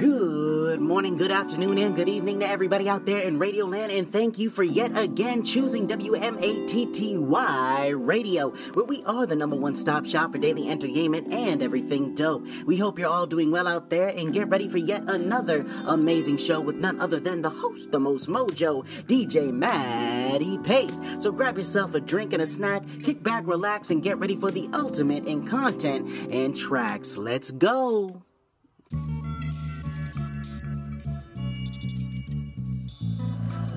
Good morning, good afternoon, and good evening to everybody out there in Radio Land, and thank you for yet again choosing WMATTY Radio, where we are the number one stop shop for daily entertainment and everything dope. We hope you're all doing well out there, and get ready for yet another amazing show with none other than the host, the most mojo, DJ Matty Pace. So grab yourself a drink and a snack, kick back, relax, and get ready for the ultimate in content and tracks. Let's go.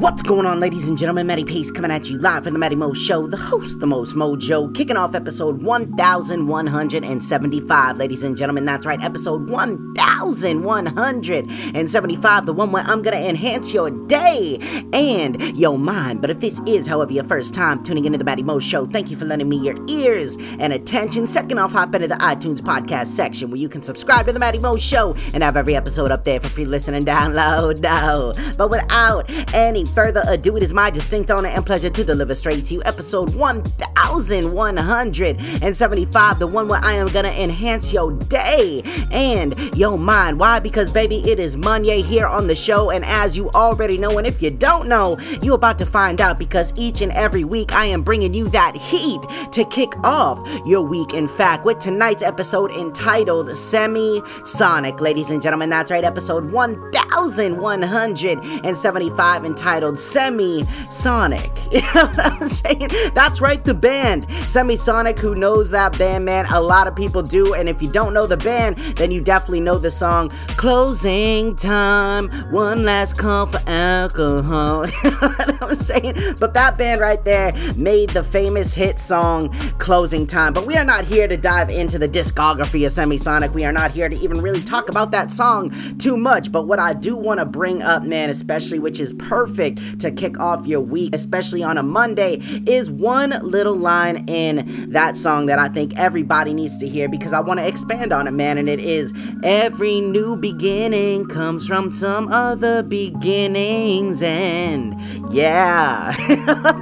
What's going on, ladies and gentlemen? Matty Pace coming at you live from the Matty Mo Show, the host, the most mojo, kicking off episode 1175, ladies and gentlemen. That's right, episode 1175, the one where I'm gonna enhance your day and your mind. But if this is, however, your first time tuning into the Matty Mo Show, thank you for lending me your ears and attention. Second off, hop into the iTunes podcast section where you can subscribe to the Matty Mo Show and have every episode up there for free listen and download. No, but without any further ado, it is my distinct honor and pleasure to deliver straight to you episode 1175, the one where I am gonna enhance your day and your mind. Why? Because, baby, it is Monday here on the show, and as you already know, and if you don't know, you're about to find out because each and every week I am bringing you that heat to kick off your week. In fact, with tonight's episode entitled Semi Sonic, ladies and gentlemen, that's right, episode 1175 entitled Semi Sonic. You know what I'm saying? That's right, the band. Semisonic, who knows that band, man? A lot of people do. And if you don't know the band, then you definitely know the song Closing Time, One Last Call for Alcohol. you know what I'm saying? But that band right there made the famous hit song Closing Time. But we are not here to dive into the discography of Semisonic. We are not here to even really talk about that song too much. But what I do want to bring up, man, especially which is perfect to kick off your week, especially on a Monday, is one little line in that song that I think everybody needs to hear because I want to expand on it, man. And it is every new beginning comes from some other beginning's end. Yeah.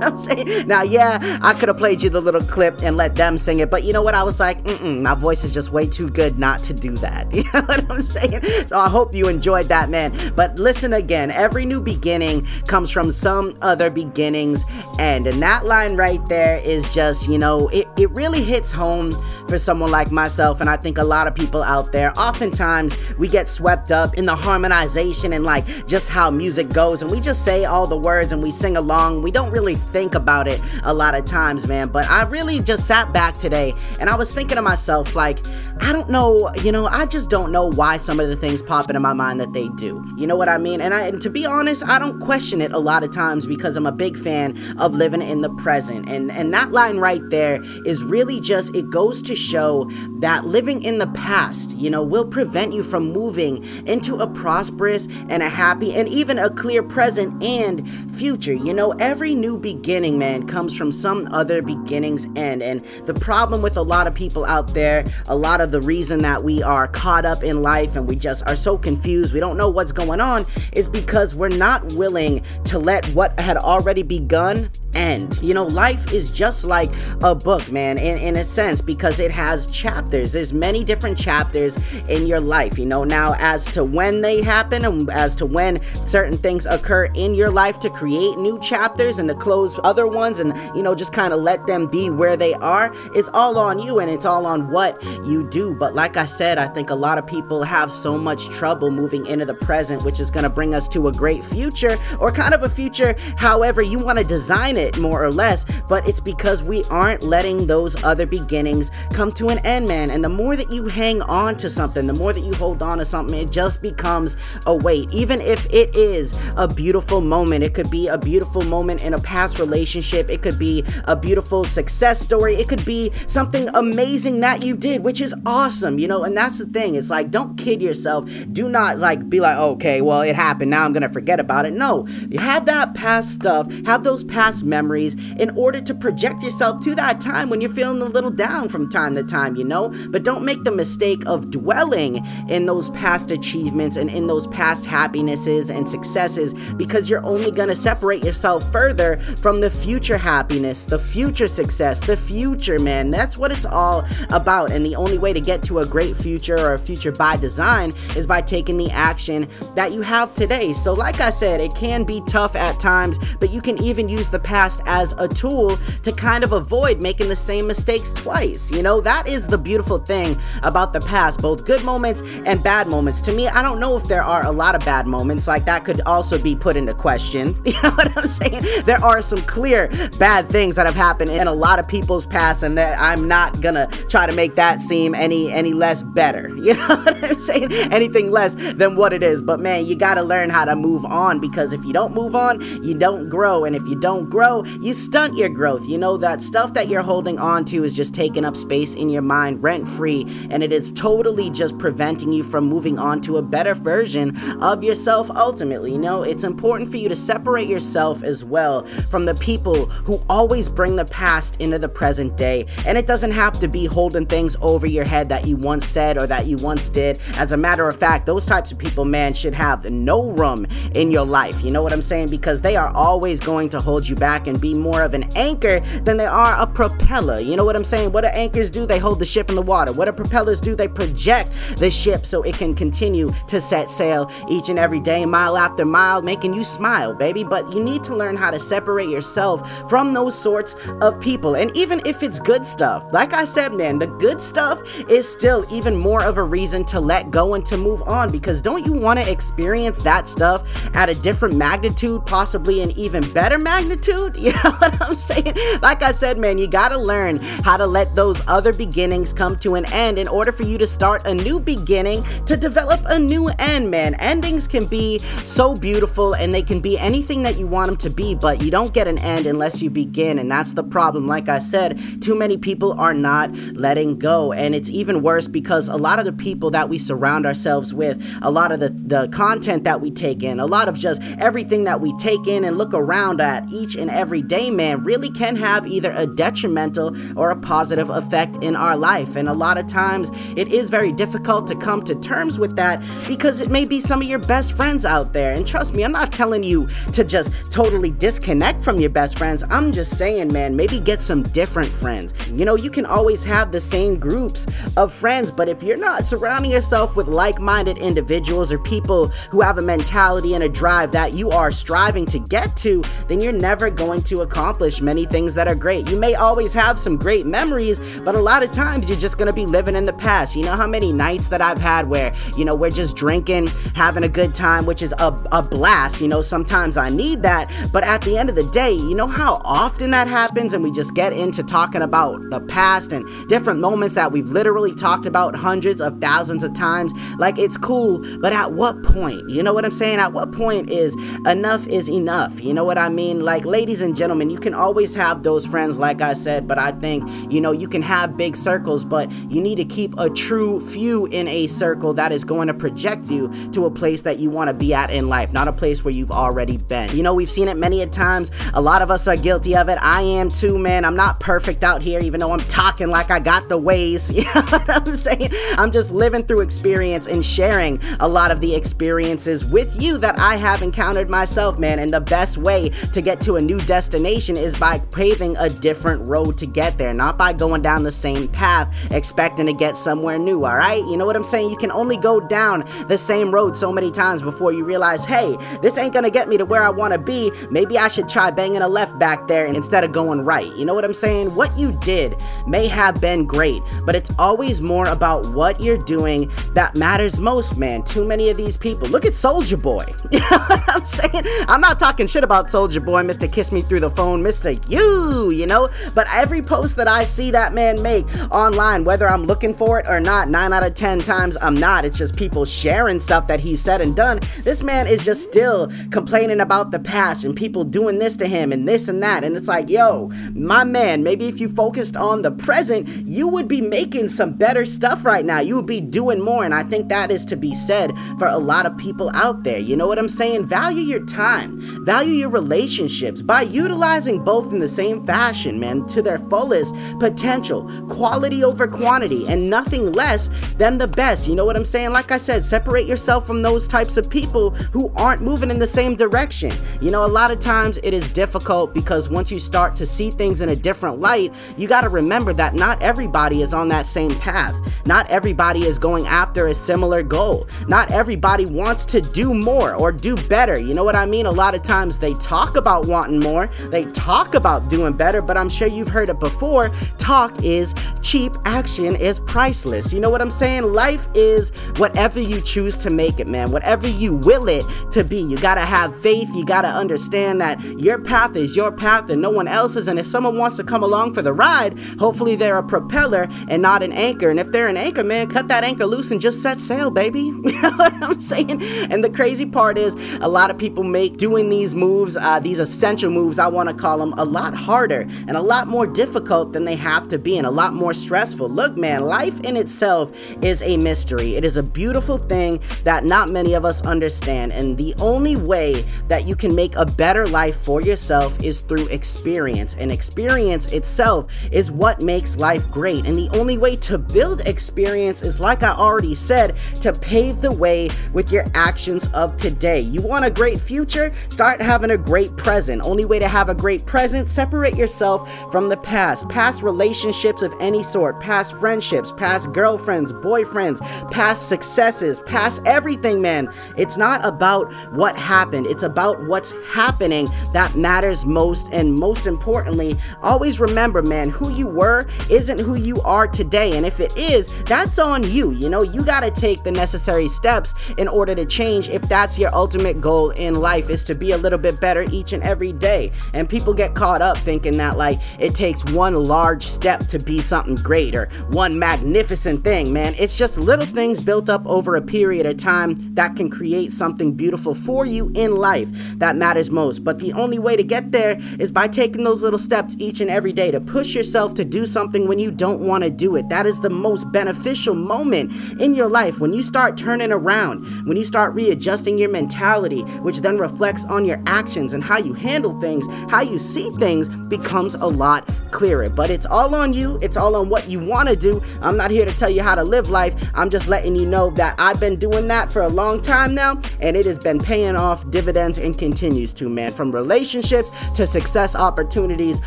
I'm saying? Now, yeah, I could have played you the little clip and let them sing it, but you know what? I was like, my voice is just way too good not to do that. You know what I'm saying? So I hope you enjoyed that, man. But listen again every new beginning comes from some other beginnings end. And that line right there is just, you know, it, it really hits home for someone like myself. And I think a lot of people out there, oftentimes we get swept up in the harmonization and like just how music goes. And we just say all the words and we sing along. We don't really think about it a lot of times, man. But I really just sat back today and I was thinking to myself, like, I don't know, you know, I just don't know why some of the things pop into my mind that they do. You know what I mean? And I and to be honest, I don't question it a lot of times because I'm a big fan of living in the present. And and that line right there is really just it goes to show that living in the past, you know, will prevent you from moving into a prosperous and a happy and even a clear present and future. You know, every new beginning, man, comes from some other beginning's end. And the problem with a lot of people out there, a lot of the reason that we are caught up in life and we just are so confused, we don't know what's going on, is because we're not willing to let what had already begun end. You know, life is just like a book, man, in, in a sense, because it has chapters. There's many different chapters in your life, you know. Now, as to when they happen and as to when certain things occur in your life to create new chapters and to close other ones and, you know, just kind of let them be where they are, it's all on you and it's all on what you do. But like I said, I think a lot of people have so much trouble moving into the present, which is going to bring us to a great future or kind of a future, however, you want to design it it more or less, but it's because we aren't letting those other beginnings come to an end, man. And the more that you hang on to something, the more that you hold on to something, it just becomes a weight. Even if it is a beautiful moment, it could be a beautiful moment in a past relationship, it could be a beautiful success story, it could be something amazing that you did, which is awesome, you know. And that's the thing, it's like, don't kid yourself. Do not like be like, okay, well, it happened, now I'm gonna forget about it. No, you have that past stuff, have those past memories in order to project yourself to that time when you're feeling a little down from time to time, you know? But don't make the mistake of dwelling in those past achievements and in those past happinesses and successes because you're only going to separate yourself further from the future happiness, the future success, the future, man. That's what it's all about. And the only way to get to a great future or a future by design is by taking the action that you have today. So, like I said, it can be tough at times, but you can even use the past as a tool to kind of avoid making the same mistakes twice. You know, that is the beautiful thing about the past, both good moments and bad moments. To me, I don't know if there are a lot of bad moments, like that could also be put into question. You know what I'm saying? There are some clear bad things that have happened in a lot of people's past, and that I'm not gonna try to make that seem any any less better. You know what I'm saying? Anything less than what it is. But man, you gotta learn how to move on because if you don't move on, you don't grow, and if you don't grow, you stunt your growth. You know that stuff that you're holding on to is just taking up space in your mind rent free, and it is totally just preventing you from moving on to a better version of yourself ultimately. You know, it's important for you to separate yourself as well from the people who always bring the past into the present day. And it doesn't have to be holding things over your head that you once said or that you once did. As a matter of fact, those types of people, man, should have no room in your life. You know what I'm saying? Because they are always going to hold you back and be more of an anchor than they are a propeller. You know what I'm saying? What do anchors do? They hold the ship in the water. What do propellers do? They project the ship so it can continue to set sail each and every day, mile after mile, making you smile, baby. But you need to learn how to separate yourself from those sorts of people. And even if it's good stuff, like I said, man, the good stuff is still even more of a reason to let go and to move on because don't you want to experience that stuff at a different magnitude, possibly an even better magnitude? You know what I'm saying? Like I said, man, you gotta learn how to let those other beginnings come to an end in order for you to start a new beginning to develop a new end, man. Endings can be so beautiful and they can be anything that you want them to be, but you don't get an end unless you begin, and that's the problem. Like I said, too many people are not letting go, and it's even worse because a lot of the people that we surround ourselves with, a lot of the, the content that we take in, a lot of just everything that we take in and look around at each and every day, man, really can have either a detrimental or a positive effect in our life. And a lot of times it is very difficult to come to terms with that because it may be some of your best friends out there. And trust me, I'm not telling you to just totally disconnect from your best friends. I'm just saying, man, maybe get some different friends. You know, you can always have the same groups of friends, but if you're not surrounding yourself with like minded individuals or people who have a mentality and a drive that you are striving to get to, then you're never going to accomplish many things that are great. You may always have some great memories, but a lot of times you're just gonna be living in the past. You know how many nights that I've had where, you know, we're just drinking, having a good time, which is a, a blast. You know, sometimes I need that, but at the end of the day, you know how often that happens, and we just get into talking about the past and different moments that we've literally talked about hundreds of thousands of times. Like, it's cool, but at what point? You know what I'm saying? At what point is enough is enough? You know what I mean? Like, ladies and gentlemen, you can always have those friends, like I said, but I think, you know, you can have big circles, but you need to keep a true few in a circle that is going to project you to a place that you want to be at in life, not a place where you've already been. You know, we've seen it many a times. A lot of us are guilty of it. I am too, man. I'm not perfect out here, even though I'm talking like I got the ways. You know what I'm saying? I'm just living through experience and sharing a lot of the experiences with you that I have encountered myself, man. And the best way to get to a new destination is by paving a different road to get there, not by going down the same path expecting to get somewhere new, all right? You know what I'm saying? You can only go down the same road so many times before you realize, hey, this ain't gonna get me to where I wanna be. Maybe I should try banging a left back there instead of going right. You know what I'm saying? What you did may have been great, but it's always more about what you're doing that matters most, man. Too many of these people. Look at Soulja Boy. You know what I'm saying? I'm not talking shit about Soulja Boy, Mr. Kiss kiss me through the phone, Mr. You, you know? But every post that I see that man make online, whether I'm looking for it or not, 9 out of 10 times I'm not. It's just people sharing stuff that he said and done. This man is just still complaining about the past and people doing this to him and this and that. And it's like, yo, my man, maybe if you focused on the present, you would be making some better stuff right now. You would be doing more. And I think that is to be said for a lot of people out there. You know what I'm saying? Value your time, value your relationships by utilizing both in the same fashion, man, to their fullest potential. Quality over quantity and nothing less than the best. You know what I'm saying? Like I said, separate yourself from those types of people who aren't moving in the same direction. You know, a lot of times it is difficult because once you start to see things in a different light, you got to remember that not everybody is on that same path. Not everybody is going after a similar goal. Not everybody wants to do more or do better. You know what I mean? A lot of times they talk about wanting more, they talk about doing better, but I'm sure you've heard it before. Talk is cheap, action is priceless. You know what I'm saying? Life is whatever you choose to make it, man. Whatever you will it to be. You gotta have faith. You gotta understand that your path is your path and no one else's. And if someone wants to come along for the ride, hopefully they're a propeller and not an anchor. And if they're an anchor, man, cut that anchor loose and just set sail, baby. you know what I'm saying? And the crazy part is, a lot of people make doing these moves, uh, these essential moves, I wanna call them, a lot harder and a lot more difficult than they have to be and a lot more stressful. Look, man, life in itself is a mystery. It is a beautiful thing that not many of us understand. And the only way that you can make a better life for yourself is through experience. And experience itself is what makes life great. And the only way to build experience is, like I already said, to pave the way with your actions of today. You want a great future? Start having a great present. Only way to have a great present, separate yourself from the past. Past relationships of any sort, past friendships, past girlfriends, boyfriends, past successes, past everything, man. It's not about what happened, it's about what's happening that matters most. And most importantly, always remember, man, who you were isn't who you are today. And if it is, that's on you. You know, you got to take the necessary steps in order to change if that's your ultimate goal in life is to be a little bit better each and every day. And people get caught up thinking that like it takes one large step to be something great or one magnificent thing, man. It's just little things built up over a period of time that can create something beautiful for you in life that matters most. But the only way to get there is by taking those little steps each and every day to push yourself to do something when you don't want to do it. That is the most beneficial moment in your life when you start turning around, when you start readjusting your mentality, which then reflects on your actions and how you handle things, how you see things becomes a lot clearer. But it's all on you, it's all on what you want to do. I'm not here to tell you how to live life, I'm just letting you know that I've been doing that for a long time now, and it has been paying off dividends and continues to, man. From relationships to success opportunities,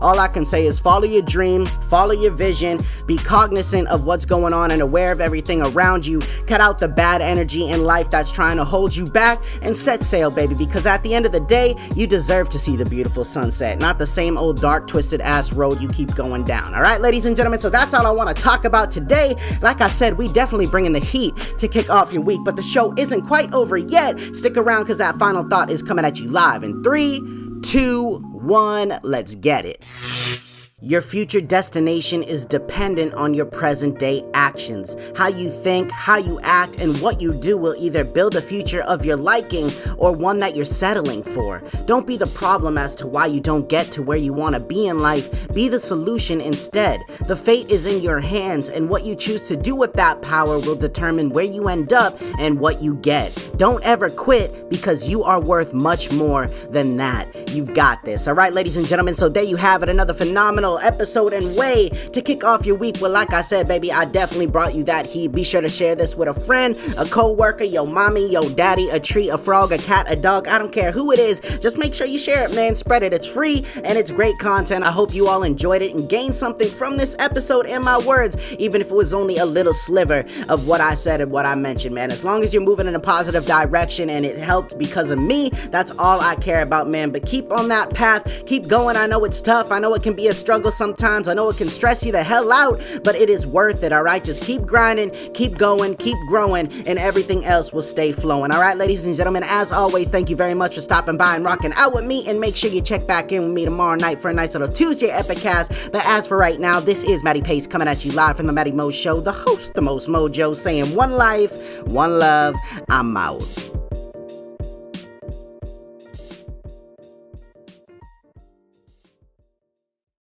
all I can say is follow your dream, follow your vision, be cognizant of what's going on and aware of everything around you. Cut out the bad energy in life that's trying to hold you back and set sail, baby, because at the end of the day, you deserve to see the beautiful sunset, not the same old dark, twisted ass road you keep going down. All right, ladies and gentlemen, so that's all I want to talk about today. Like I said, we definitely bringing the heat to kick off your week, but the show isn't quite over yet. Stick around because that final thought is coming at you live in three, two, one. Let's get it. Your future destination is dependent on your present day actions. How you think, how you act, and what you do will either build a future of your liking or one that you're settling for. Don't be the problem as to why you don't get to where you want to be in life. Be the solution instead. The fate is in your hands, and what you choose to do with that power will determine where you end up and what you get. Don't ever quit because you are worth much more than that. You've got this. All right, ladies and gentlemen, so there you have it. Another phenomenal episode and way to kick off your week. Well, like I said, baby, I definitely brought you that heat. Be sure to share this with a friend, a co-worker, your mommy, your daddy, a tree, a frog, a cat, a dog. I don't care who it is. Just make sure you share it, man. Spread it. It's free and it's great content. I hope you all enjoyed it and gained something from this episode and my words, even if it was only a little sliver of what I said and what I mentioned, man. As long as you're moving in a positive direction and it helped because of me, that's all I care about, man. But keep on that path. Keep going. I know it's tough. I know it can be a struggle struggle sometimes. I know it can stress you the hell out, but it is worth it, all right? Just keep grinding, keep going, keep growing, and everything else will stay flowing, all right, ladies and gentlemen? As always, thank you very much for stopping by and rocking out with me, and make sure you check back in with me tomorrow night for a nice little Tuesday Epicast. But as for right now, this is Matty Pace coming at you live from the Matty Mo Show, the host, the most mojo, saying one life, one love, I'm out.